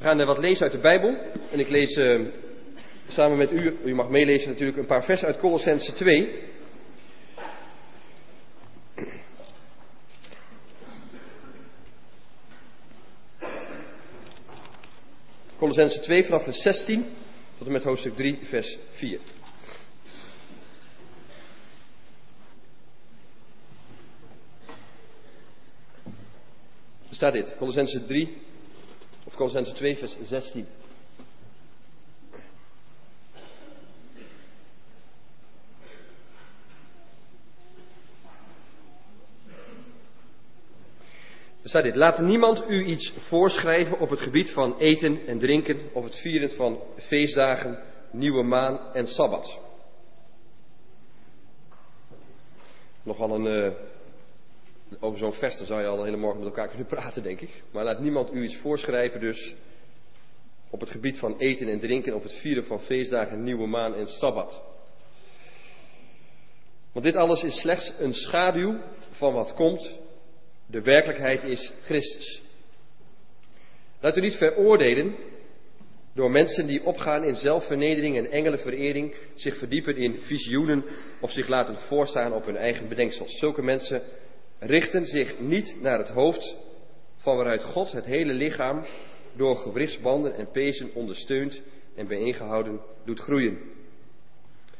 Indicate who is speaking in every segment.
Speaker 1: We gaan wat lezen uit de Bijbel. En ik lees uh, samen met u, u mag meelezen natuurlijk, een paar versen uit Colossense 2. Colossense 2 vanaf vers 16 tot en met hoofdstuk 3, vers 4. Er staat dit, Colossense 3, of Colossense 2, vers 16. Er staat dit, laat niemand u iets voorschrijven op het gebied van eten en drinken of het vieren van feestdagen, nieuwe maan en sabbat. Nogal een, uh, over zo'n dan zou je al een hele morgen met elkaar kunnen praten, denk ik. Maar laat niemand u iets voorschrijven dus op het gebied van eten en drinken of het vieren van feestdagen, nieuwe maan en sabbat. Want dit alles is slechts een schaduw van wat komt de werkelijkheid is Christus. Laat u niet veroordelen door mensen die opgaan in zelfvernedering en engelenverering, zich verdiepen in visioenen of zich laten voorstaan op hun eigen bedenksels. Zulke mensen richten zich niet naar het hoofd van waaruit God het hele lichaam door gewrichtsbanden en pezen ondersteunt en bijeengehouden doet groeien.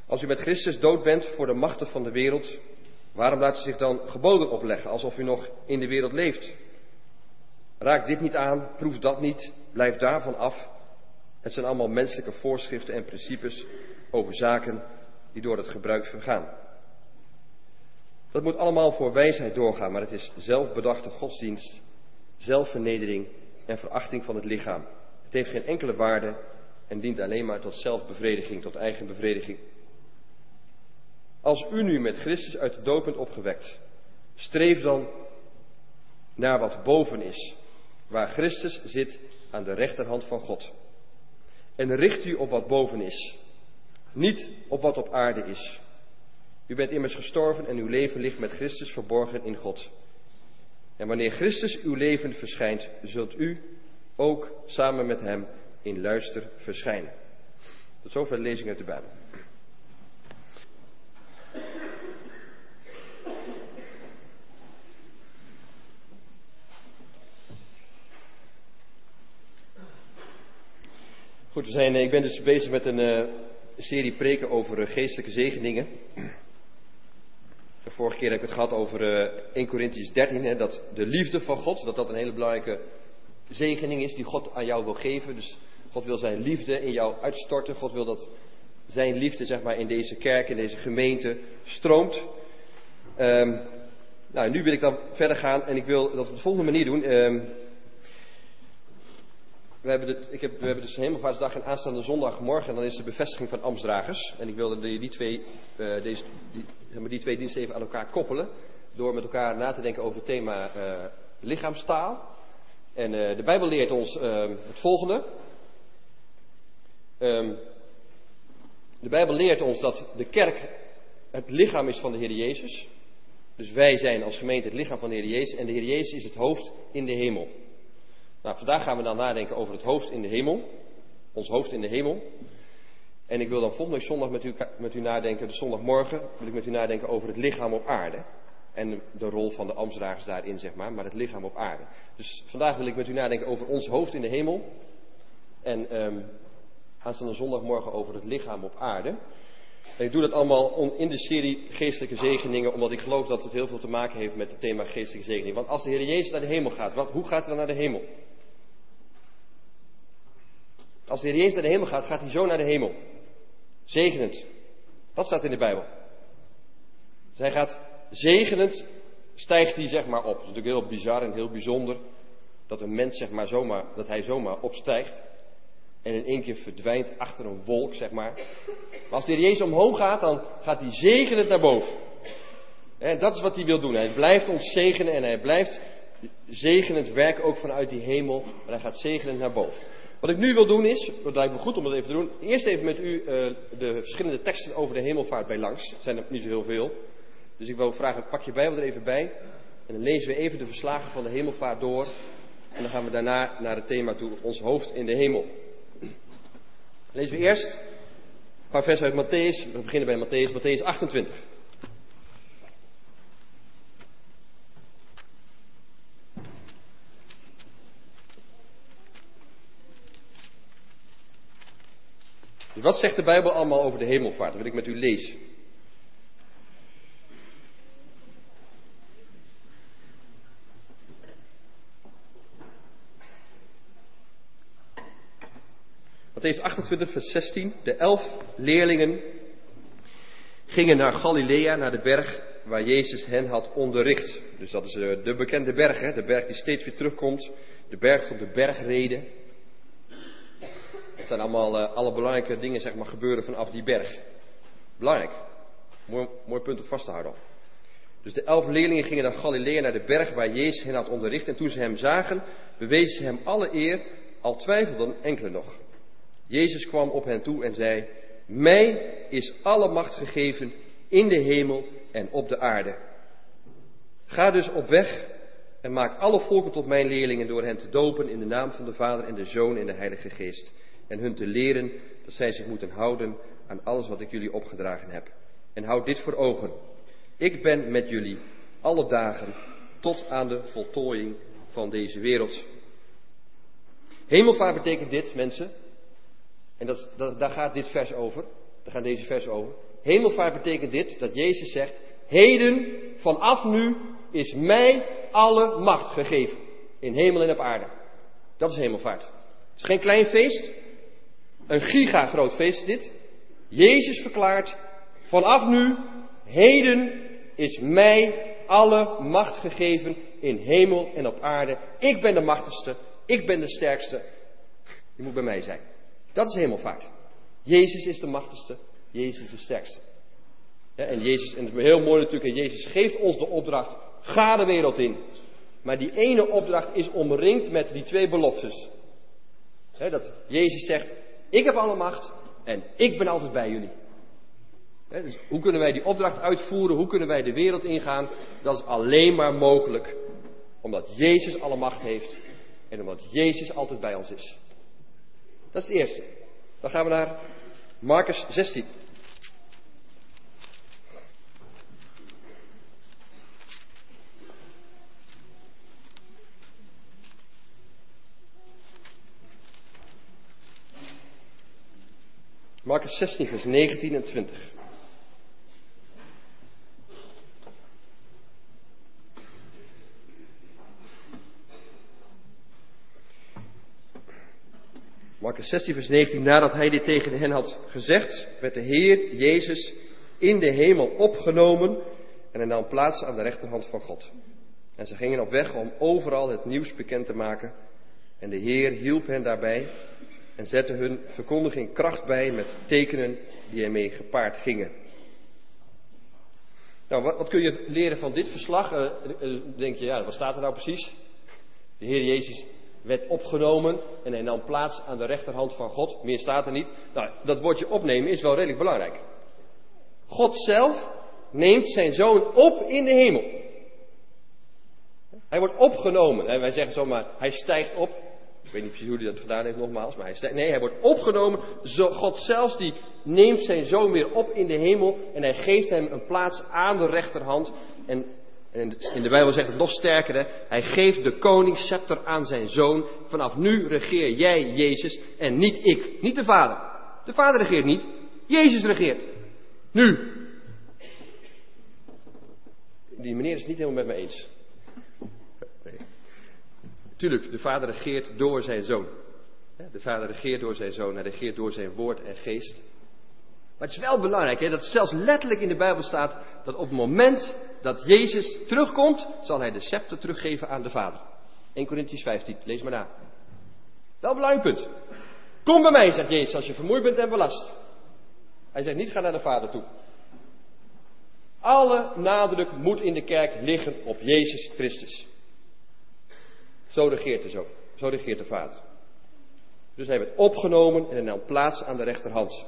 Speaker 1: Als u met Christus dood bent voor de machten van de wereld, Waarom laat u zich dan geboden opleggen alsof u nog in de wereld leeft? Raak dit niet aan, proef dat niet, blijf daarvan af. Het zijn allemaal menselijke voorschriften en principes over zaken die door het gebruik vergaan. Dat moet allemaal voor wijsheid doorgaan, maar het is zelfbedachte godsdienst, zelfvernedering en verachting van het lichaam. Het heeft geen enkele waarde en dient alleen maar tot zelfbevrediging, tot eigen bevrediging. Als u nu met Christus uit de dood bent opgewekt, streef dan naar wat boven is, waar Christus zit aan de rechterhand van God. En richt u op wat boven is, niet op wat op aarde is. U bent immers gestorven en uw leven ligt met Christus verborgen in God. En wanneer Christus uw leven verschijnt, zult u ook samen met hem in luister verschijnen. Tot zover de lezing uit de Bijbel. Goed, we zijn, eh, ik ben dus bezig met een uh, serie preken over uh, geestelijke zegeningen. Vorige keer heb ik het gehad over uh, 1 Corinthians 13, hè, dat de liefde van God, dat dat een hele belangrijke zegening is die God aan jou wil geven. Dus God wil zijn liefde in jou uitstorten. God wil dat zijn liefde zeg maar, in deze kerk, in deze gemeente stroomt. Um, nou, nu wil ik dan verder gaan en ik wil dat op de volgende manier doen. Um, we hebben, dit, ik heb, we hebben dus Hemelvaartsdag en aanstaande zondagmorgen. En dan is de bevestiging van ambtsdragers. En ik wilde die, die, twee, uh, deze, die, zeg maar, die twee diensten even aan elkaar koppelen. Door met elkaar na te denken over het thema uh, lichaamstaal. En uh, de Bijbel leert ons ehm, het volgende. Um, de Bijbel leert ons dat de kerk het lichaam is van de Heer Jezus. Dus wij zijn als gemeente het lichaam van de Heer Jezus. En de Heer Jezus is het hoofd in de hemel. Nou, vandaag gaan we dan nadenken over het hoofd in de hemel. Ons hoofd in de hemel. En ik wil dan volgende zondag met u, met u nadenken, de zondagmorgen, wil ik met u nadenken over het lichaam op aarde. En de rol van de ambtsdragers daarin, zeg maar, maar het lichaam op aarde. Dus vandaag wil ik met u nadenken over ons hoofd in de hemel. En um, aanstaande zondagmorgen over het lichaam op aarde. En ik doe dat allemaal in de serie geestelijke zegeningen, omdat ik geloof dat het heel veel te maken heeft met het thema geestelijke zegening. Want als de Heer Jezus naar de hemel gaat, hoe gaat hij dan naar de hemel? Als de Heer Jezus naar de hemel gaat, gaat hij zo naar de hemel. Zegenend. Dat staat in de Bijbel. Hij gaat zegenend, stijgt hij zeg maar op. Dat is natuurlijk heel bizar en heel bijzonder. Dat een mens zeg maar zomaar, dat hij zomaar opstijgt. En in één keer verdwijnt achter een wolk zeg maar. Maar als de Heer Jezus omhoog gaat, dan gaat hij zegenend naar boven. En dat is wat hij wil doen. Hij blijft ons zegenen en hij blijft zegenend werken ook vanuit die hemel. Maar hij gaat zegenend naar boven. Wat ik nu wil doen is, het lijkt me goed om dat even te doen, eerst even met u uh, de verschillende teksten over de hemelvaart bij langs. Er zijn er niet zo heel veel. Dus ik wil vragen, pak je Bijbel er even bij. En dan lezen we even de verslagen van de hemelvaart door. En dan gaan we daarna naar het thema toe, ons hoofd in de hemel. Lezen we eerst een paar versen uit Matthäus. We beginnen bij Matthäus, Matthäus 28. Wat zegt de Bijbel allemaal over de hemelvaart? Dat wil ik met u lezen. Matthäus 28, vers 16. De elf leerlingen gingen naar Galilea, naar de berg waar Jezus hen had onderricht. Dus dat is eh, de bekende berg, hè? de berg die steeds weer terugkomt. De berg van de bergreden. Zijn allemaal uh, alle belangrijke dingen, zeg maar, gebeuren vanaf die berg. Belangrijk. Mooi, mooi punt om vast te houden. Dus de elf leerlingen gingen naar Galilea, naar de berg waar Jezus hen had onderricht. En toen ze hem zagen, bewezen ze hem alle eer, al twijfelden enkele nog. Jezus kwam op hen toe en zei: Mij is alle macht gegeven in de hemel en op de aarde. Ga dus op weg en maak alle volken tot mijn leerlingen door hen te dopen in de naam van de Vader en de Zoon en de Heilige Geest. En hun te leren dat zij zich moeten houden aan alles wat ik jullie opgedragen heb. En houd dit voor ogen. Ik ben met jullie alle dagen tot aan de voltooiing van deze wereld. Hemelvaart betekent dit, mensen, en dat, dat, daar gaat dit vers over. Daar gaan deze vers over. Hemelvaart betekent dit, dat Jezus zegt, heden, vanaf nu, is mij alle macht gegeven. In hemel en op aarde. Dat is hemelvaart. Het is geen klein feest. Een giga groot feest dit. Jezus verklaart, vanaf nu, heden, is mij alle macht gegeven in hemel en op aarde. Ik ben de machtigste, ik ben de sterkste. Je moet bij mij zijn. Dat is hemelvaart. Jezus is de machtigste, Jezus is de sterkste. en Jezus, en het is heel mooi natuurlijk, en Jezus geeft ons de opdracht, ga de wereld in. Maar die ene opdracht is omringd met die twee beloftes. dat Jezus zegt, ik heb alle macht en ik ben altijd bij jullie. dus hoe kunnen wij die opdracht uitvoeren? Hoe kunnen wij de wereld ingaan? Dat is alleen maar mogelijk omdat Jezus alle macht heeft en omdat Jezus altijd bij ons is. Dat is het eerste. Dan gaan we naar Marcus 16. Marcus 16, vers 19 en 20. Marcus 16, vers 19. Nadat hij dit tegen hen had gezegd, werd de Heer Jezus in de hemel opgenomen en hij nam plaats aan de rechterhand van God. En ze gingen op weg om overal het nieuws bekend te maken. En de Heer hielp hen daarbij en zette hun verkondiging kracht bij met tekenen die ermee gepaard gingen. Nou, wat, wat kun je leren van dit verslag? Uh, denk je, ja, wat staat er nou precies? De Heer Jezus werd opgenomen en hij nam plaats aan de rechterhand van God. Meer staat er niet. Nou, dat woordje opnemen is wel redelijk belangrijk. God zelf neemt zijn zoon op in de hemel. Hij wordt opgenomen. Wij zeggen zomaar, hij stijgt op. Ik weet niet precies hoe hij dat gedaan heeft nogmaals, maar hij nee, hij wordt opgenomen. God zelfs die neemt zijn zoon weer op in de hemel en hij geeft hem een plaats aan de rechterhand. En in de Bijbel zegt het nog sterker, hè? hij geeft de koningsscepter aan zijn zoon. Vanaf nu regeer jij, Jezus, en niet ik, niet de Vader. De Vader regeert niet, Jezus regeert. Nu. Die meneer is het niet helemaal met me eens. Tuurlijk, de Vader regeert door zijn zoon. De Vader regeert door zijn zoon, hij regeert door zijn woord en geest. Maar het is wel belangrijk hè, dat zelfs letterlijk in de Bijbel staat dat op het moment dat Jezus terugkomt, zal hij de scepter teruggeven aan de Vader. 1 Corinthians 15, lees maar na. Wel een belangrijk punt. Kom bij mij, zegt Jezus, als je vermoeid bent en belast. Hij zegt niet ga naar de Vader toe. Alle nadruk moet in de kerk liggen op Jezus Christus. Zo regeert de Zoon. Zo regeert de Vader. Dus hij werd opgenomen en hij nam plaats aan de rechterhand.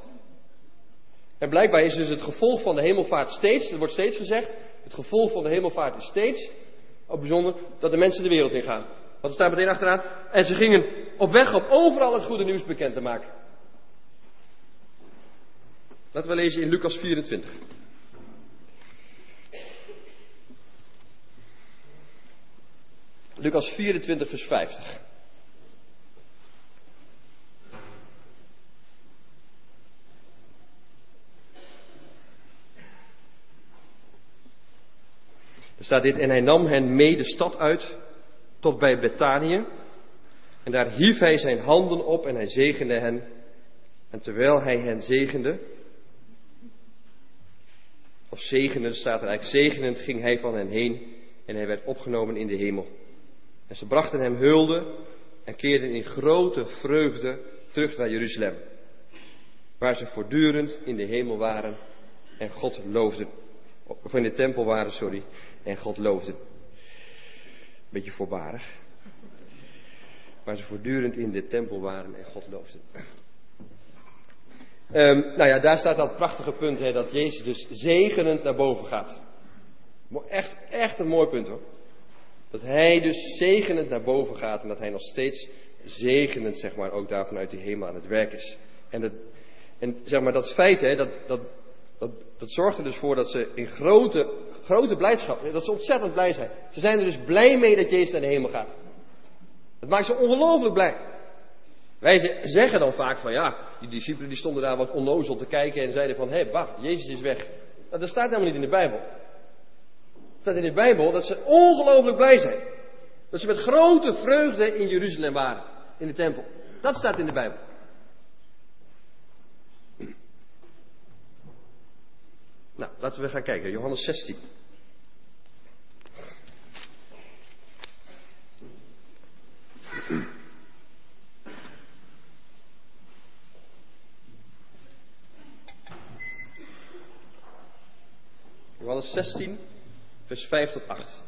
Speaker 1: En blijkbaar is dus het gevolg van de hemelvaart steeds, er wordt steeds gezegd, het gevolg van de hemelvaart is steeds, ook bijzonder, dat de mensen de wereld ingaan. Want er staat meteen achteraan. En ze gingen op weg om overal het goede nieuws bekend te maken. Laten we lezen in Lucas 24. Lucas 24, vers 50. Er staat dit, en hij nam hen mee de stad uit tot bij Betanië. En daar hief hij zijn handen op en hij zegende hen. En terwijl hij hen zegende, of zegenend staat er eigenlijk, zegenend ging hij van hen heen en hij werd opgenomen in de hemel. En ze brachten hem hulde en keerden in grote vreugde terug naar Jeruzalem, waar ze voortdurend in de hemel waren en God loofden. Of in de tempel waren, sorry, en God loofden. Beetje voorbarig. Waar ze voortdurend in de tempel waren en God loofden. Um, nou ja, daar staat dat prachtige punt, hè, dat Jezus dus zegenend naar boven gaat. Echt, echt een mooi punt hoor. Dat hij dus zegenend naar boven gaat en dat hij nog steeds zegenend, zeg maar, ook daar vanuit die hemel aan het werk is. En, dat, en zeg maar, dat feit, hè, dat, dat, dat, dat zorgt er dus voor dat ze in grote, grote blijdschap, dat ze ontzettend blij zijn. Ze zijn er dus blij mee dat Jezus naar de hemel gaat. Dat maakt ze ongelooflijk blij. Wij zeggen dan vaak van ja, die discipelen die stonden daar wat onnozel te kijken en zeiden van hé, hey, wacht, Jezus is weg. Nou, dat staat helemaal niet in de Bijbel. Staat in de Bijbel dat ze ongelooflijk blij zijn. Dat ze met grote vreugde in Jeruzalem waren, in de tempel. Dat staat in de Bijbel. Nou, laten we gaan kijken. Johannes 16. Johannes 16, vers 5 tot 8.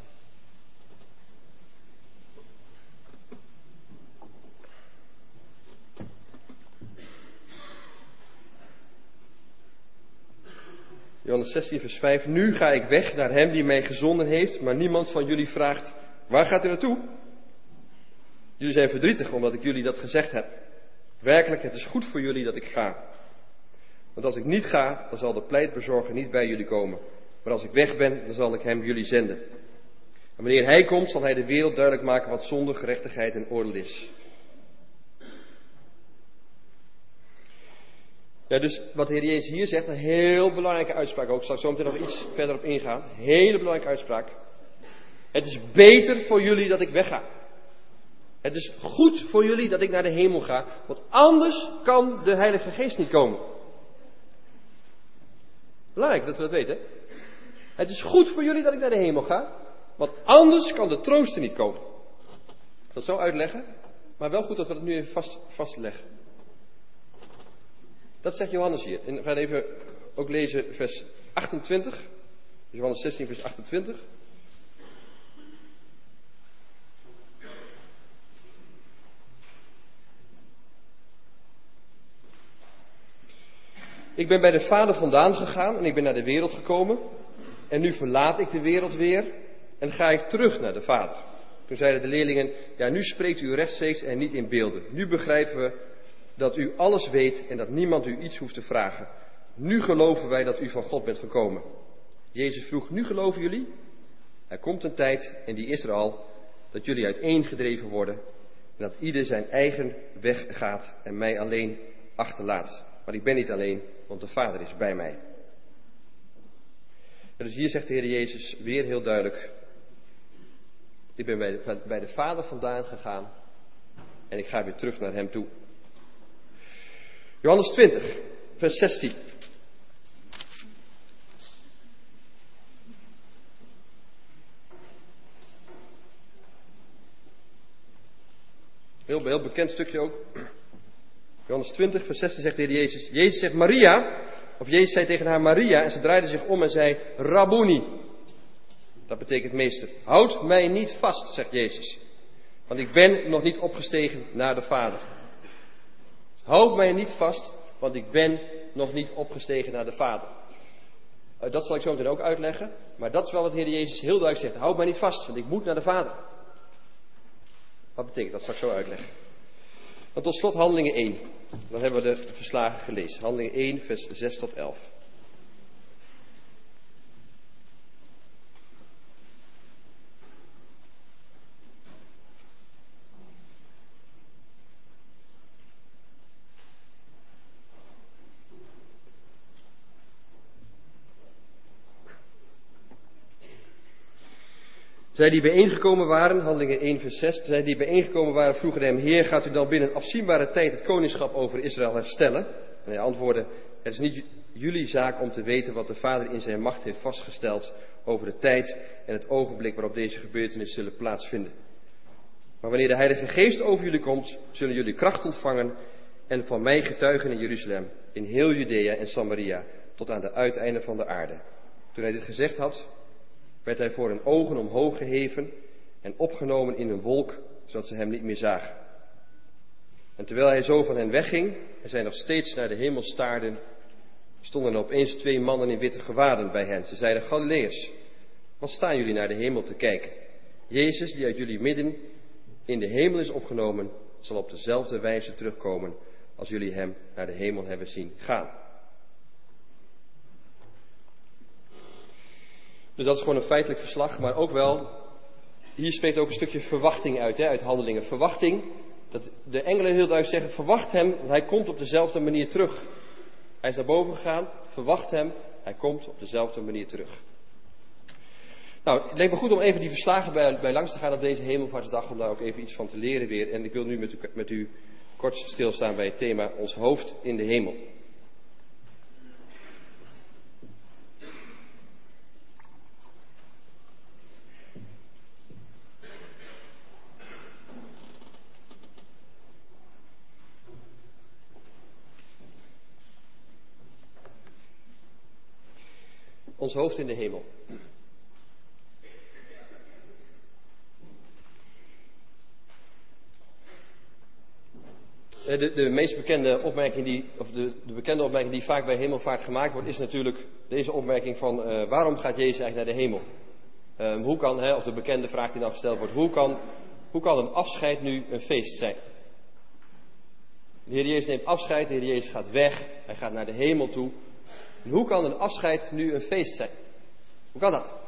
Speaker 1: Johannes 16, vers 5. Nu ga ik weg naar hem die mij gezonden heeft, maar niemand van jullie vraagt, waar gaat u naartoe? Jullie zijn verdrietig omdat ik jullie dat gezegd heb. Werkelijk, het is goed voor jullie dat ik ga. Want als ik niet ga, dan zal de pleitbezorger niet bij jullie komen. Maar als ik weg ben, dan zal ik hem jullie zenden. En wanneer hij komt, zal hij de wereld duidelijk maken wat zonde, gerechtigheid en oordeel is. Ja, dus wat de Heer Jezus hier zegt, een heel belangrijke uitspraak ook. Ik zal zo meteen nog iets verder op ingaan. Hele belangrijke uitspraak. Het is beter voor jullie dat ik wegga. Het is goed voor jullie dat ik naar de hemel ga, want anders kan de Heilige Geest niet komen. Belangrijk dat we dat weten. Het is goed voor jullie dat ik naar de hemel ga, want anders kan de trooster niet komen. Ik zal het zo uitleggen, maar wel goed dat we het nu even vast, vastleggen. Dat zegt Johannes hier. En we gaan even ook lezen vers 28. Johannes 16, vers 28. Ik ben bij de Vader vandaan gegaan en ik ben naar de wereld gekomen. En nu verlaat ik de wereld weer en ga ik terug naar de Vader. Toen zeiden de leerlingen, ja nu spreekt u rechtstreeks en niet in beelden. Nu begrijpen we dat u alles weet en dat niemand u iets hoeft te vragen. Nu geloven wij dat u van God bent gekomen. Jezus vroeg, nu geloven jullie? Er komt een tijd, en die is er al, dat jullie uiteengedreven worden en dat ieder zijn eigen weg gaat en mij alleen achterlaat. Maar ik ben niet alleen, want de Vader is bij mij. Dus hier zegt de Heer Jezus weer heel duidelijk: Ik ben bij de, bij de Vader vandaan gegaan en ik ga weer terug naar Hem toe. Johannes 20, vers 16. Heel, heel bekend stukje ook. Johannes 20, vers 16 zegt de Heer Jezus. Jezus zegt Maria, of Jezus zei tegen haar Maria, en ze draaide zich om en zei Rabuni. Dat betekent meester. Houd mij niet vast, zegt Jezus. Want ik ben nog niet opgestegen naar de Vader. Houd mij niet vast, want ik ben nog niet opgestegen naar de Vader. Uh, dat zal ik zo meteen ook uitleggen. Maar dat is wel wat de Heer Jezus heel duidelijk zegt. Houd mij niet vast, want ik moet naar de Vader. Wat betekent dat? Zal ik zo uitleggen. En tot slot handelingen 1. Dan hebben we de verslagen gelezen. Handelingen 1, vers 6 tot 11. Zij die bijeengekomen waren, handelingen 1 vers 6, zij die bijeengekomen waren vroegen hem, Heer, gaat u dan binnen afzienbare tijd het koningschap over Israël herstellen? En hij antwoordde, het is niet jullie zaak om te weten wat de Vader in zijn macht heeft vastgesteld over de tijd en het ogenblik waarop deze gebeurtenissen zullen plaatsvinden. Maar wanneer de Heilige Geest over jullie komt, zullen jullie kracht ontvangen en van mij getuigen in Jeruzalem, in heel Judea en Samaria, tot aan de uiteinden van de aarde. Toen hij dit gezegd had, werd hij voor hun ogen omhoog geheven en opgenomen in een wolk, zodat ze hem niet meer zagen. En terwijl hij zo van hen wegging en zij nog steeds naar de hemel staarden, stonden er opeens twee mannen in witte gewaden bij hen. Ze zeiden, Galileërs, wat staan jullie naar de hemel te kijken? Jezus, die uit jullie midden in de hemel is opgenomen, zal op dezelfde wijze terugkomen als jullie hem naar de hemel hebben zien gaan. Dus dat is gewoon een feitelijk verslag, maar ook wel, hier spreekt ook een stukje verwachting uit, hè, uit handelingen. Verwachting, dat de engelen heel duidelijk zeggen, verwacht hem, want hij komt op dezelfde manier terug. Hij is naar boven gegaan, verwacht hem, hij komt op dezelfde manier terug. Nou, het leek me goed om even die verslagen bij, bij langs te gaan op deze hemelvaartsdag, om daar ook even iets van te leren weer. En ik wil nu met u, met u kort stilstaan bij het thema ons hoofd in de hemel. Ons hoofd in de hemel. Eh, de, de, meest bekende opmerking die, of de, de, bekende opmerking die vaak bij hemelvaart gemaakt wordt, is natuurlijk deze opmerking van uh, waarom gaat Jezus eigenlijk naar de hemel? Um, hoe kan, hè, of de bekende vraag die dan gesteld wordt, hoe kan, hoe kan een afscheid nu een feest zijn? De Heer Jezus neemt afscheid, de Heer Jezus gaat weg, hij gaat naar de hemel toe. Hoe kan een afscheid nu een feest zijn? Hoe kan dat?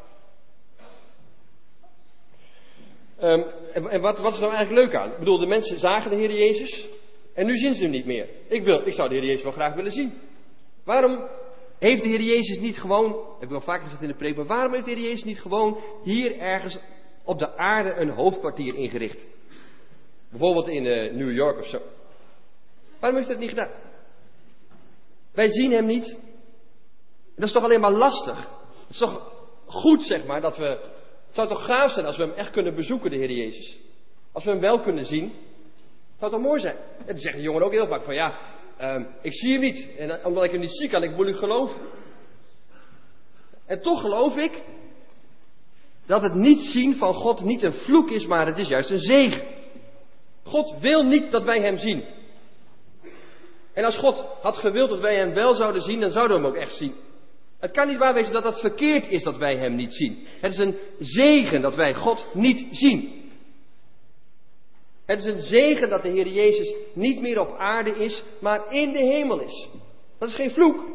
Speaker 1: Um, en, wat, wat, is nou eigenlijk leuk aan? Ik bedoel, de mensen zagen de Heer Jezus en nu zien ze hem niet meer. Ik, wil, ik zou de Heer Jezus wel graag willen zien. Waarom heeft de Heer Jezus niet gewoon, heb ik wel vaker gezegd in de preek, maar waarom heeft de Heer Jezus niet gewoon hier ergens op de aarde een hoofdkwartier ingericht? Bijvoorbeeld in uh, New York of zo. Waarom heeft hij dat niet gedaan? Wij zien hem niet. Dat is toch alleen maar lastig? Het is toch goed, zeg maar, dat we. Het zou toch gaaf zijn als we hem echt kunnen bezoeken, de Heer Jezus. Als we hem wel kunnen zien. Het zou toch mooi zijn? En dan zeggen jongeren ook heel vaak van ja, uh, ik zie hem niet. En omdat ik hem niet zie, kan ik moeilijk geloven. En toch geloof ik dat het niet zien van God niet een vloek is, maar het is juist een zegen. God wil niet dat wij hem zien. En als God had gewild dat wij hem wel zouden zien, dan zouden we hem ook echt zien. Het kan niet waar wezen dat het verkeerd is dat wij Hem niet zien. Het is een zegen dat wij God niet zien. Het is een zegen dat de Heer Jezus niet meer op aarde is, maar in de hemel is. Dat is geen vloek.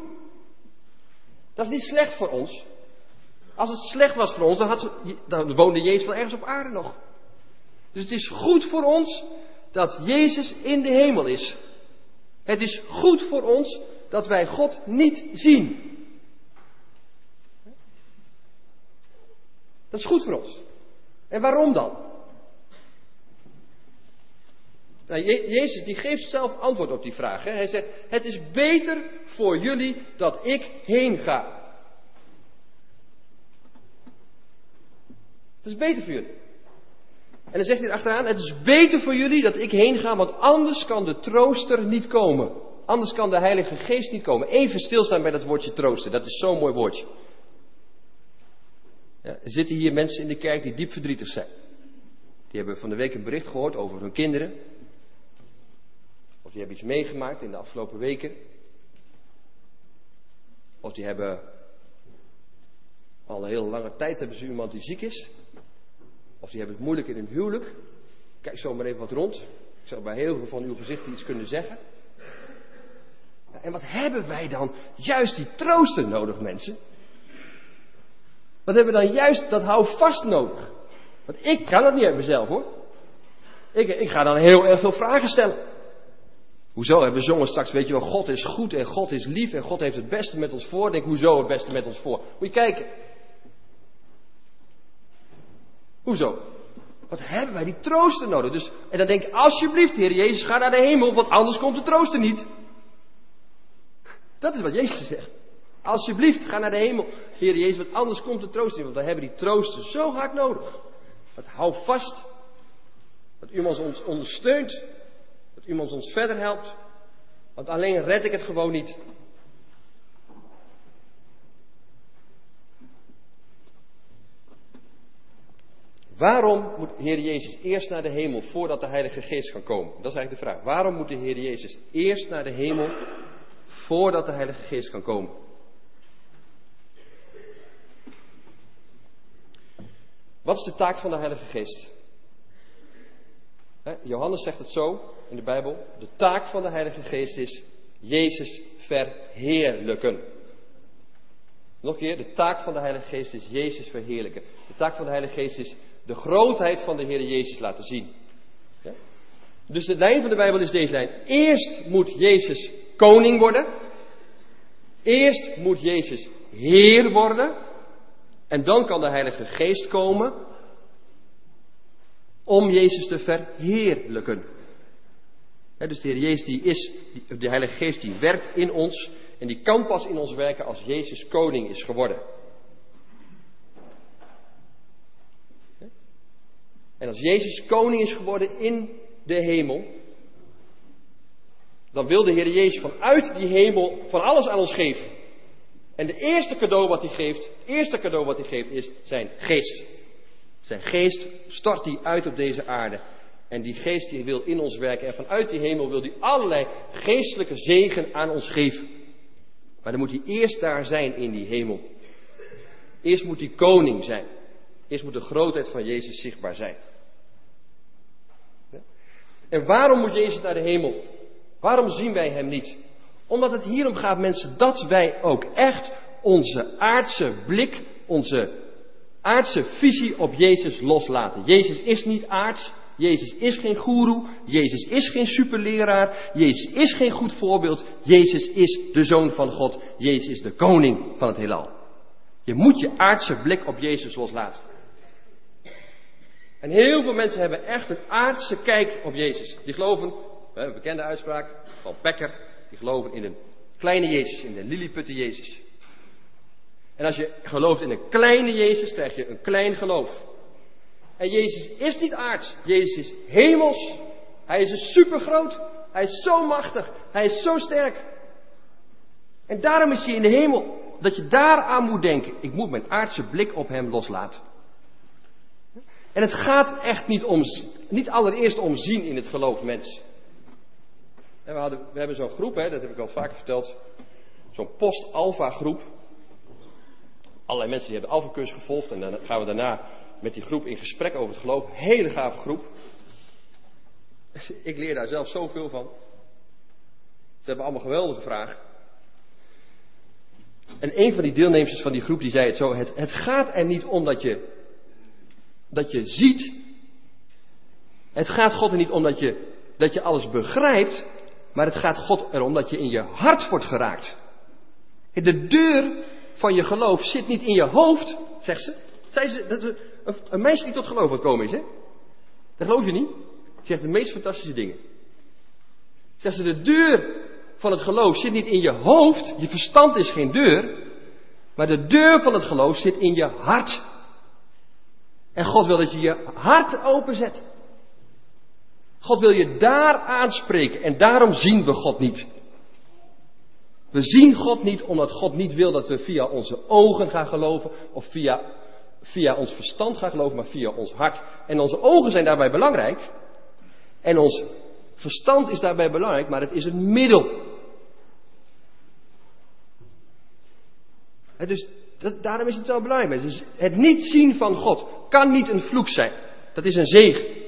Speaker 1: Dat is niet slecht voor ons. Als het slecht was voor ons, dan, had, dan woonde Jezus wel ergens op aarde nog. Dus het is goed voor ons dat Jezus in de hemel is. Het is goed voor ons dat wij God niet zien. Dat is goed voor ons. En waarom dan? Nou, Jezus die geeft zelf antwoord op die vraag. Hè? Hij zegt, het is beter voor jullie dat ik heen ga. Het is beter voor jullie. En dan zegt hij erachteraan, het is beter voor jullie dat ik heen ga, want anders kan de trooster niet komen. Anders kan de Heilige Geest niet komen. Even stilstaan bij dat woordje troosten, dat is zo'n mooi woordje. Er zitten hier mensen in de kerk die diep verdrietig zijn. Die hebben van de week een bericht gehoord over hun kinderen. Of die hebben iets meegemaakt in de afgelopen weken. Of die hebben al een hele lange tijd hebben ze iemand die ziek is. Of die hebben het moeilijk in hun huwelijk. kijk zo maar even wat rond. Ik zou bij heel veel van uw gezichten iets kunnen zeggen. En wat hebben wij dan juist die trooster nodig, mensen? Wat hebben we dan juist dat hou vast nodig? Want ik kan het niet uit mezelf hoor. Ik, ik ga dan heel erg veel vragen stellen. Hoezo? Hebben we zongen straks, weet je wel, God is goed en God is lief en God heeft het beste met ons voor. Denk, hoezo het beste met ons voor? Moet je kijken. Hoezo? Wat hebben wij die trooster nodig? Dus, en dan denk ik, alsjeblieft, Heer Jezus, ga naar de hemel, want anders komt de trooster niet. Dat is wat Jezus zegt. Alsjeblieft, ga naar de hemel, Heer Jezus, want anders komt de trooster niet. Want we hebben die trooster zo hard nodig. Dat hou vast. Dat u ons ondersteunt. Dat u ons verder helpt. Want alleen red ik het gewoon niet. Waarom moet Heer Jezus eerst naar de hemel voordat de Heilige Geest kan komen? Dat is eigenlijk de vraag. Waarom moet de Heer Jezus eerst naar de hemel voordat de Heilige Geest kan komen? Wat is de taak van de Heilige Geest? Johannes zegt het zo in de Bijbel. De taak van de Heilige Geest is Jezus verheerlijken. Nog een keer, de taak van de Heilige Geest is Jezus verheerlijken. De taak van de Heilige Geest is de grootheid van de Heer Jezus laten zien. Dus de lijn van de Bijbel is deze lijn. Eerst moet Jezus koning worden. Eerst moet Jezus Heer worden. En dan kan de Heilige Geest komen om Jezus te verheerlijken. dus de Heer Jezus die is, de Heilige Geest die werkt in ons en die kan pas in ons werken als Jezus koning is geworden. En als Jezus koning is geworden in de hemel, dan wil de Heer Jezus vanuit die hemel van alles aan ons geven. En de eerste cadeau wat hij geeft, eerste cadeau wat hij geeft is zijn geest. Zijn geest stort hij uit op deze aarde. En die geest die wil in ons werken. En vanuit die hemel wil hij allerlei geestelijke zegen aan ons geven. Maar dan moet hij eerst daar zijn in die hemel. Eerst moet hij koning zijn. Eerst moet de grootheid van Jezus zichtbaar zijn. En waarom moet Jezus naar de hemel? Waarom zien wij hem niet? Omdat het hierom gaat, mensen, dat wij ook echt onze aardse blik, onze aardse visie op Jezus loslaten. Jezus is niet aards. Jezus is geen goeroe. Jezus is geen superleraar. Jezus is geen goed voorbeeld. Jezus is de zoon van God. Jezus is de koning van het heelal. Je moet je aardse blik op Jezus loslaten. En heel veel mensen hebben echt een aardse kijk op Jezus. Die geloven, we hebben een bekende uitspraak van Becker, die geloven in een kleine Jezus, in de lilliputte Jezus. En als je gelooft in een kleine Jezus, krijg je een klein geloof. En Jezus is niet aards, Jezus is hemels. Hij is supergroot, hij is zo machtig, hij is zo sterk. En daarom is hij in de hemel. Dat je daaraan moet denken. Ik moet mijn aardse blik op hem loslaten. En het gaat echt niet om, niet allereerst om zien in het geloof mens. En we, hadden, we hebben zo'n groep, hè, dat heb ik al vaker verteld. Zo'n post-alpha groep. Allerlei mensen die hebben de alpha gevolgd. En dan gaan we daarna met die groep in gesprek over het geloof. Hele gave groep. Ik leer daar zelf zoveel van. Ze hebben allemaal geweldige vragen. En een van die deelnemers van die groep die zei het zo: het, het gaat er niet om dat je dat je ziet. Het gaat God er niet om dat je, dat je alles begrijpt, maar het gaat God erom dat je in je hart wordt geraakt. De deur van je geloof zit niet in je hoofd, zegt ze. Zei ze dat een, meisje die tot geloof gekomen is, hè? Dat geloof je niet? Ze zegt de meest fantastische dingen. Zegt ze, de deur van het geloof zit niet in je hoofd, je verstand is geen deur, maar de deur van het geloof zit in je hart. En God wil dat je je hart openzet. God wil je daar aanspreken en daarom zien we God niet. We zien God niet omdat God niet wil dat we via onze ogen gaan geloven of via, via ons verstand gaan geloven, maar via ons hart. En onze ogen zijn daarbij belangrijk. En ons verstand is daarbij belangrijk, maar het is een middel. dus daarom is het wel belangrijk. Dus het niet zien van God kan niet een vloek zijn. Dat is een zegen.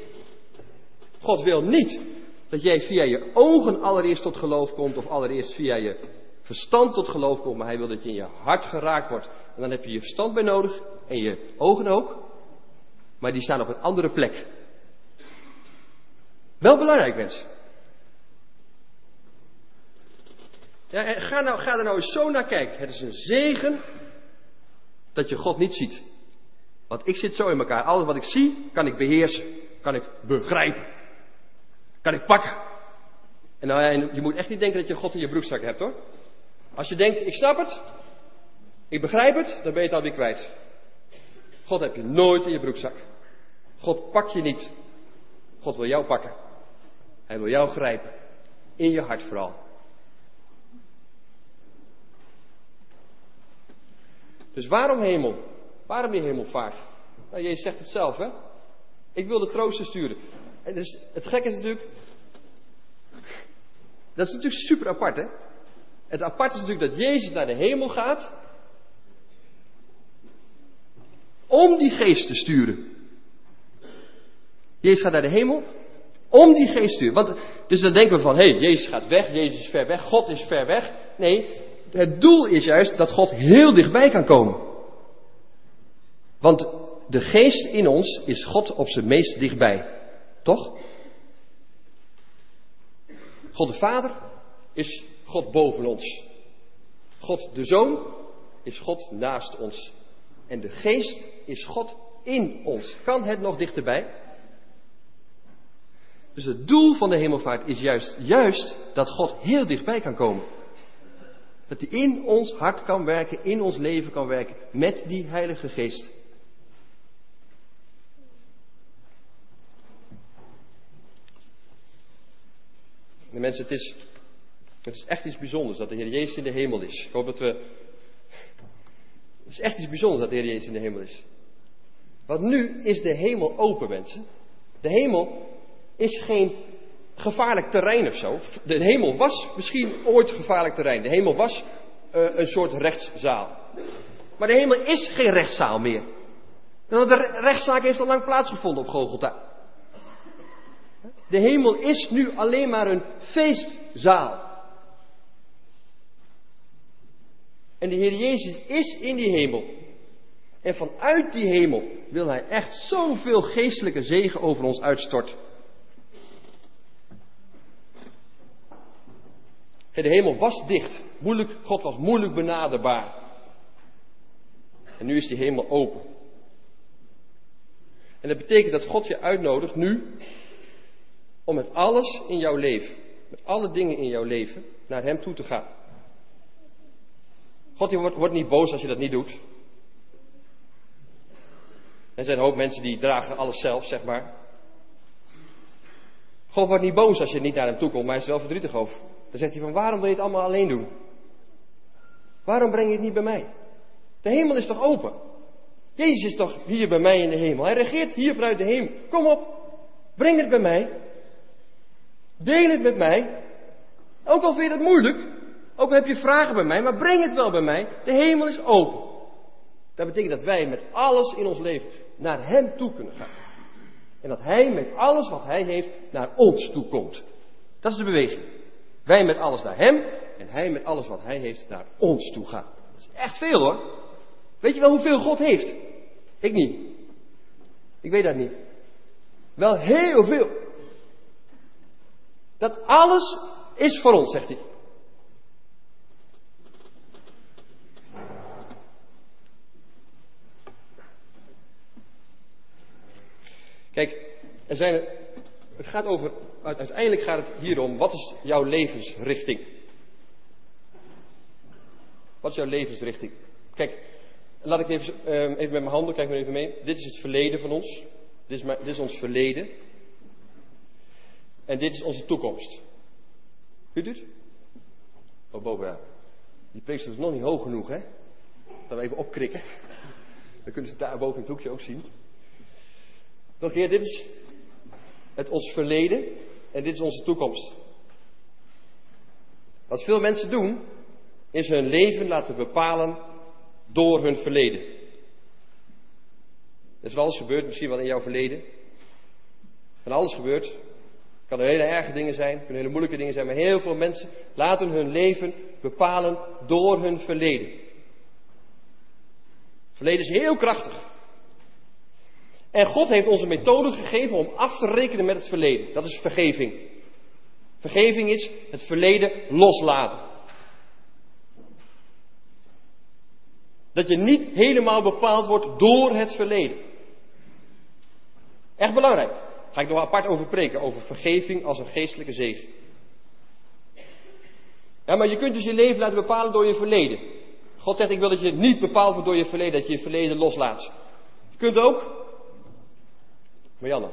Speaker 1: God wil niet dat jij via je ogen allereerst tot geloof komt of allereerst via je verstand tot geloof komt, maar hij wil dat je in je hart geraakt wordt. En dan heb je je verstand bij nodig en je ogen ook, maar die staan op een andere plek. Wel belangrijk mensen. Ja, ga, nou, ga er nou eens zo naar kijken. Het is een zegen dat je God niet ziet. Want ik zit zo in elkaar. Alles wat ik zie, kan ik beheersen. Kan ik begrijpen. Kan ik pakken. En, nou, je moet echt niet denken dat je God in je broekzak hebt hoor. Als je denkt, ik snap het. Ik begrijp het, dan ben je het alweer kwijt. God heb je nooit in je broekzak. God pak je niet. God wil jou pakken. Hij wil jou grijpen. In je hart vooral. Dus waarom hemel? Waarom die hemelvaart? Nou, Jezus zegt het zelf, hè? Ik wil de troosten sturen. En dus, het gekke is natuurlijk. Dat is natuurlijk super apart, hè? Het apart is natuurlijk dat Jezus naar de hemel gaat. Om die geest te sturen. Jezus gaat naar de hemel. Om die geest te sturen. Want, dus dan denken we van, hé, hey, Jezus gaat weg, Jezus is ver weg, God is ver weg. Nee, het doel is juist dat God heel dichtbij kan komen. Want de geest in ons is God op zijn meest dichtbij. Toch? God de Vader is God boven ons. God de Zoon is God naast ons. En de Geest is God in ons. Kan het nog dichterbij? Dus het doel van de hemelvaart is juist, juist dat God heel dichtbij kan komen. Dat hij in ons hart kan werken, in ons leven kan werken, met die Heilige Geest. Mensen, het is, het is echt iets bijzonders dat de Heer Jezus in de hemel is. Ik hoop dat we. Het is echt iets bijzonders dat de Heer Jezus in de hemel is. Want nu is de hemel open, mensen. De hemel is geen gevaarlijk terrein of zo. De hemel was misschien ooit gevaarlijk terrein. De hemel was uh, een soort rechtszaal. Maar de hemel is geen rechtszaal meer. De rechtszaak heeft al lang plaatsgevonden op Gogolta. De hemel is nu alleen maar een feestzaal. En de Heer Jezus is in die hemel. En vanuit die hemel wil Hij echt zoveel geestelijke zegen over ons uitstorten. De hemel was dicht. Moeilijk, God was moeilijk benaderbaar. En nu is die hemel open. En dat betekent dat God je uitnodigt nu om met alles in jouw leven, met alle dingen in jouw leven, naar Hem toe te gaan. God wordt, wordt niet boos als je dat niet doet. Er zijn een hoop mensen die dragen alles zelf, zeg maar. God wordt niet boos als je niet naar Hem toe komt, maar hij is wel verdrietig over. Dan zegt hij van waarom wil je het allemaal alleen doen? Waarom breng je het niet bij mij? De hemel is toch open? Jezus is toch hier bij mij in de hemel? Hij regeert hier vanuit de hemel. Kom op, breng het bij mij. Deel het met mij. Ook al vind je het moeilijk, ook al heb je vragen bij mij, maar breng het wel bij mij. De hemel is open. Dat betekent dat wij met alles in ons leven naar Hem toe kunnen gaan. En dat Hij met alles wat Hij heeft naar ons toe komt. Dat is de beweging. Wij met alles naar Hem en Hij met alles wat Hij heeft naar ons toe gaan. Dat is echt veel hoor. Weet je wel hoeveel God heeft? Ik niet. Ik weet dat niet. Wel heel veel. Dat alles is voor ons, zegt hij. Kijk, er zijn, het gaat over, uiteindelijk gaat het hier om, wat is jouw levensrichting? Wat is jouw levensrichting? Kijk, laat ik even, ehm, even met mijn handen, kijk maar even mee. Dit is het verleden van ons. Dit is, dit is ons verleden. En dit is onze toekomst. Ziet u het? Oh, boven. Die preek is nog niet hoog genoeg, hè? Dan even opkrikken. Dan kunnen ze daar boven in het hoekje ook zien. Nog een keer, dit is het ons verleden en dit is onze toekomst. Wat veel mensen doen, is hun leven laten bepalen door hun verleden. Er is wel eens gebeurd, misschien wel in jouw verleden. Van alles gebeurd. Het kan hele erge dingen zijn, kunnen hele moeilijke dingen zijn, maar heel veel mensen laten hun leven bepalen door hun verleden. Verleden is heel krachtig. En God heeft ons een methode gegeven om af te rekenen met het verleden. Dat is vergeving. Vergeving is het verleden loslaten. Dat je niet helemaal bepaald wordt door het verleden. Echt belangrijk. Ga ik nog apart over preken, over vergeving als een geestelijke zegen. Ja, maar je kunt dus je leven laten bepalen door je verleden. God zegt, ik wil dat je niet bepaald wordt door je verleden, dat je je verleden loslaat. Je kunt ook. Marianne,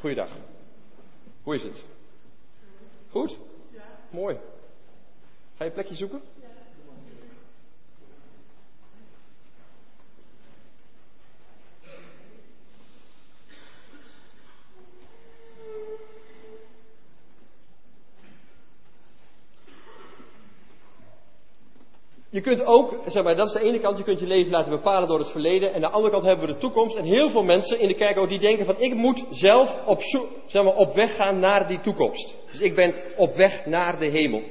Speaker 1: goeiedag. Hoe is het? Goed? Ja. Mooi. Ga je een plekje zoeken? Je kunt ook, zeg maar, dat is de ene kant, je kunt je leven laten bepalen door het verleden. En aan de andere kant hebben we de toekomst. En heel veel mensen in de kerk ook die denken van ik moet zelf op, zeg maar, op weg gaan naar die toekomst. Dus ik ben op weg naar de hemel.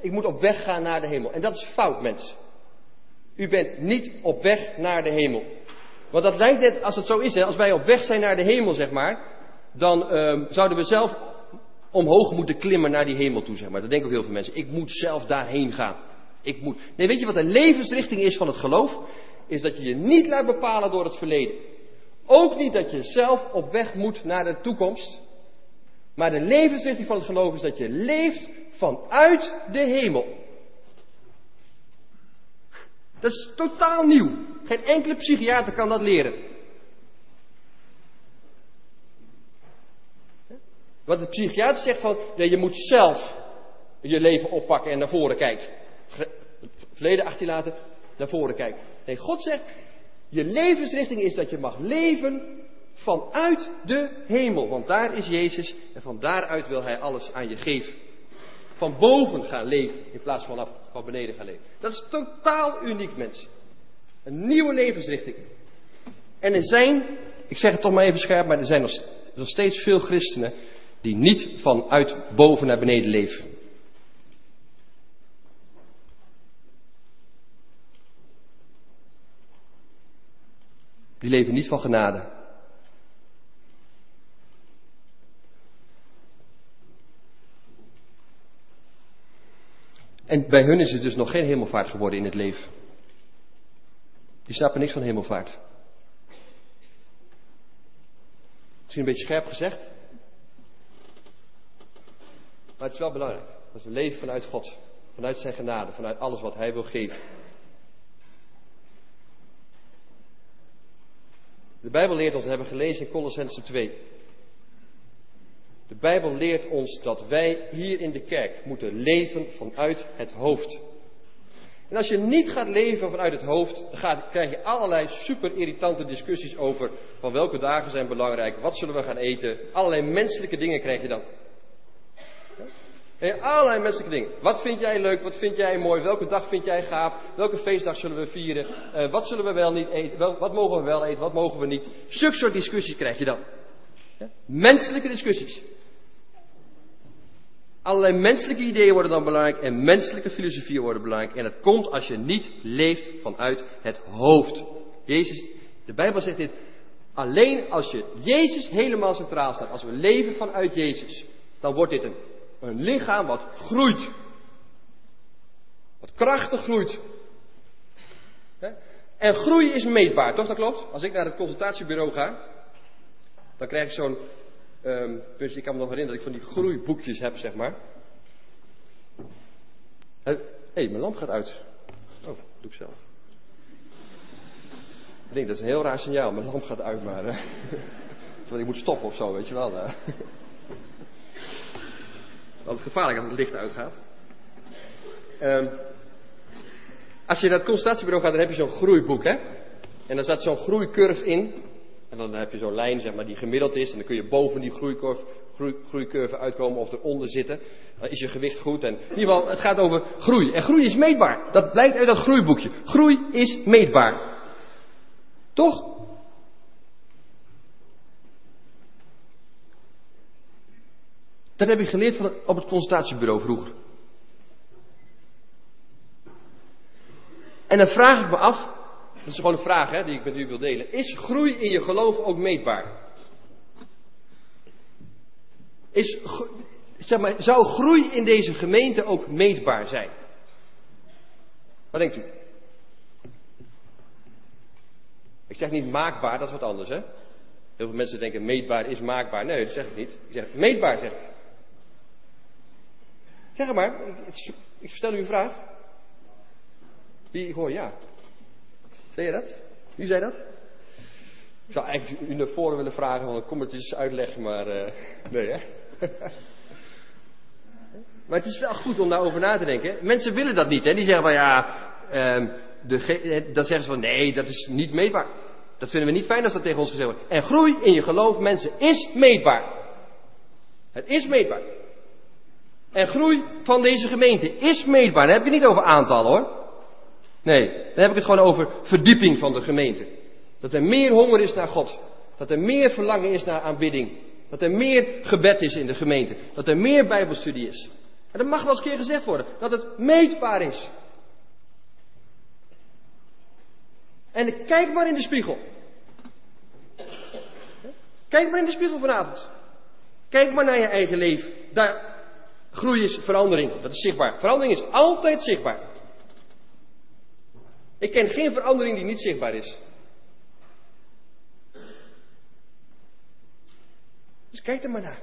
Speaker 1: Ik moet op weg gaan naar de hemel. En dat is fout, mensen. U bent niet op weg naar de hemel. Want dat lijkt net, als het zo is, hè, als wij op weg zijn naar de hemel, zeg maar, dan um, zouden we zelf omhoog moeten klimmen naar die hemel toe, zeg maar. Dat denken ook heel veel mensen. Ik moet zelf daarheen gaan. Ik moet. Nee, weet je wat de levensrichting is van het geloof? Is dat je je niet laat bepalen door het verleden. Ook niet dat je zelf op weg moet naar de toekomst. Maar de levensrichting van het geloof is dat je leeft vanuit de hemel. Dat is totaal nieuw. Geen enkele psychiater kan dat leren. Wat de psychiater zegt van, ja, je moet zelf je leven oppakken en naar voren kijken. Verleden achter laten, naar voren kijken. Nee, God zegt, je levensrichting is dat je mag leven vanuit de hemel. Want daar is Jezus en van daaruit wil Hij alles aan je geven. Van boven gaan leven in plaats van van beneden gaan leven. Dat is totaal uniek, mensen. Een nieuwe levensrichting. En er zijn, ik zeg het toch maar even scherp, maar er zijn nog steeds veel christenen die niet vanuit boven naar beneden leven. Die leven niet van genade. En bij hun is het dus nog geen hemelvaart geworden in het leven. Die snappen niks van hemelvaart. Misschien een beetje scherp gezegd. Maar het is wel belangrijk dat we leven vanuit God, vanuit zijn genade, vanuit alles wat Hij wil geven. De Bijbel leert ons, we hebben gelezen in Colossense 2. De Bijbel leert ons dat wij hier in de kerk moeten leven vanuit het hoofd. En als je niet gaat leven vanuit het hoofd, dan krijg je allerlei super irritante discussies over van welke dagen zijn belangrijk, wat zullen we gaan eten. Allerlei menselijke dingen krijg je dan. En allerlei menselijke dingen. Wat vind jij leuk? Wat vind jij mooi? Welke dag vind jij gaaf? Welke feestdag zullen we vieren? Uh, wat zullen we wel niet eten? Wel, wat mogen we wel eten? Wat mogen we niet? Zulke soort discussies krijg je dan. Ja? Menselijke discussies. Allerlei menselijke ideeën worden dan belangrijk en menselijke filosofieën worden belangrijk. En dat komt als je niet leeft vanuit het hoofd. Jezus, de Bijbel zegt dit. Alleen als je Jezus helemaal centraal staat, als we leven vanuit Jezus, dan wordt dit een een lichaam wat groeit. Wat krachtig groeit. En groei is meetbaar, toch? Dat klopt? Als ik naar het consultatiebureau ga, dan krijg ik zo'n. Um, dus ik kan me nog herinneren dat ik van die groeiboekjes heb, zeg maar. Hé, hey, mijn lamp gaat uit. Oh, doe ik zelf. Ik denk dat is een heel raar signaal. Mijn lamp gaat uit, maar. Uh, ik moet stoppen of zo, weet je wel. Uh. Altijd gevaarlijk als het licht uitgaat. Um, als je naar het consultatiebureau gaat, dan heb je zo'n groeiboek, hè? En dan staat zo'n groeicurve in. En dan heb je zo'n lijn, zeg maar, die gemiddeld is. En dan kun je boven die groeicurve, groei, groeicurve uitkomen of eronder zitten. Dan is je gewicht goed. En in ieder geval, het gaat over groei. En groei is meetbaar. Dat blijkt uit dat groeiboekje. Groei is meetbaar. Toch? Dat heb ik geleerd op het consultatiebureau vroeger. En dan vraag ik me af, dat is gewoon een vraag hè, die ik met u wil delen. Is groei in je geloof ook meetbaar? Is, zeg maar, zou groei in deze gemeente ook meetbaar zijn? Wat denkt u? Ik zeg niet maakbaar, dat is wat anders, hè? Heel veel mensen denken meetbaar is maakbaar. Nee, dat zeg ik niet. Ik zeg meetbaar, zeg ik. Zeg maar, ik, ik stel u een vraag. Wie, hoor ja. Zeg je dat? Wie zei dat? Ik zou eigenlijk u naar voren willen vragen, want kom het eens uitleggen, maar uh, nee hè. maar het is wel goed om daarover na te denken. Mensen willen dat niet, hè. Die zeggen van ja, uh, de, dan zeggen ze van nee, dat is niet meetbaar. Dat vinden we niet fijn als dat tegen ons gezegd wordt. En groei in je geloof, mensen, is meetbaar. Het is meetbaar. En groei van deze gemeente is meetbaar. Dan heb je niet over aantallen hoor. Nee, dan heb ik het gewoon over verdieping van de gemeente. Dat er meer honger is naar God. Dat er meer verlangen is naar aanbidding. Dat er meer gebed is in de gemeente. Dat er meer bijbelstudie is. En dat mag wel eens keer gezegd worden. Dat het meetbaar is. En kijk maar in de spiegel. Kijk maar in de spiegel vanavond. Kijk maar naar je eigen leven. Daar groei is verandering. Dat is zichtbaar. Verandering is altijd zichtbaar. Ik ken geen verandering die niet zichtbaar is. Dus kijk er maar naar.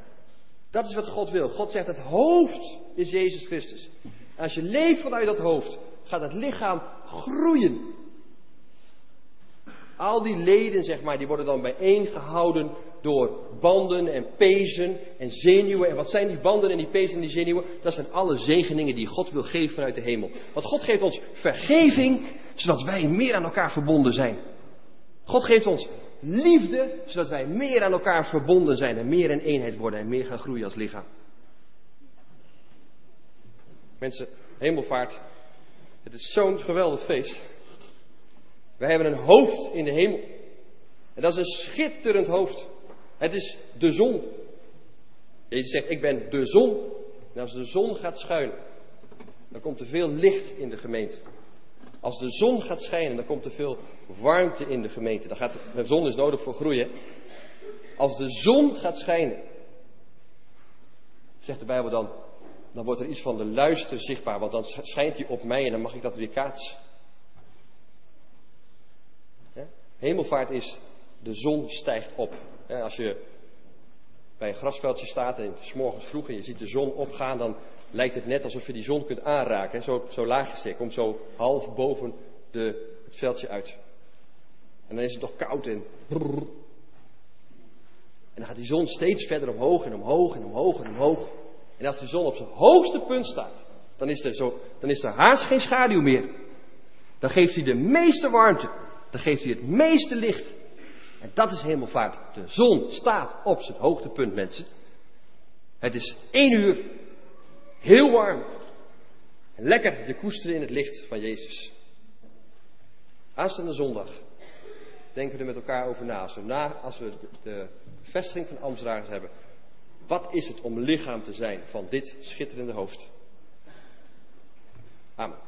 Speaker 1: Dat is wat God wil. God zegt het hoofd is Jezus Christus. Als je leeft vanuit dat hoofd, gaat het lichaam groeien. Al die leden, zeg maar, die worden dan bijeengehouden door banden en pezen en zenuwen. En wat zijn die banden en die pezen en die zenuwen? Dat zijn alle zegeningen die God wil geven vanuit de hemel. Want God geeft ons vergeving, zodat wij meer aan elkaar verbonden zijn. God geeft ons liefde, zodat wij meer aan elkaar verbonden zijn en meer in eenheid worden en meer gaan groeien als lichaam. Mensen, hemelvaart, het is zo'n geweldig feest. Wij hebben een hoofd in de hemel. En dat is een schitterend hoofd. Het is de zon. Jezus zegt, ik ben de zon. En als de zon gaat schuilen, dan komt er veel licht in de gemeente. Als de zon gaat schijnen, dan komt er veel warmte in de gemeente. Dan gaat de, zon is nodig voor groeien. Als de zon gaat schijnen, zegt de Bijbel dan, dan wordt er iets van de luister zichtbaar, want dan schijnt hij op mij en dan mag ik dat weer kaatsen. Hemelvaart is de zon stijgt op. Als je bij een grasveldje staat en s morgens vroeg en je ziet de zon opgaan, dan lijkt het net alsof je die zon kunt aanraken. Zo, zo laag je komt zo half boven de, het veldje uit. En dan is het toch koud en. En dan gaat die zon steeds verder omhoog en omhoog en omhoog en omhoog. En als de zon op zijn hoogste punt staat, dan is er, zo, dan is er haast geen schaduw meer. Dan geeft hij de meeste warmte. Dan geeft hij het meeste licht. En dat is hemelvaart. De zon staat op zijn hoogtepunt, mensen. Het is één uur. Heel warm. Lekker je koesteren in het licht van Jezus. Aanstaande zondag denken we er met elkaar over na. We, na, als we de vestiging van Amsterdam hebben. Wat is het om lichaam te zijn van dit schitterende hoofd? Amen.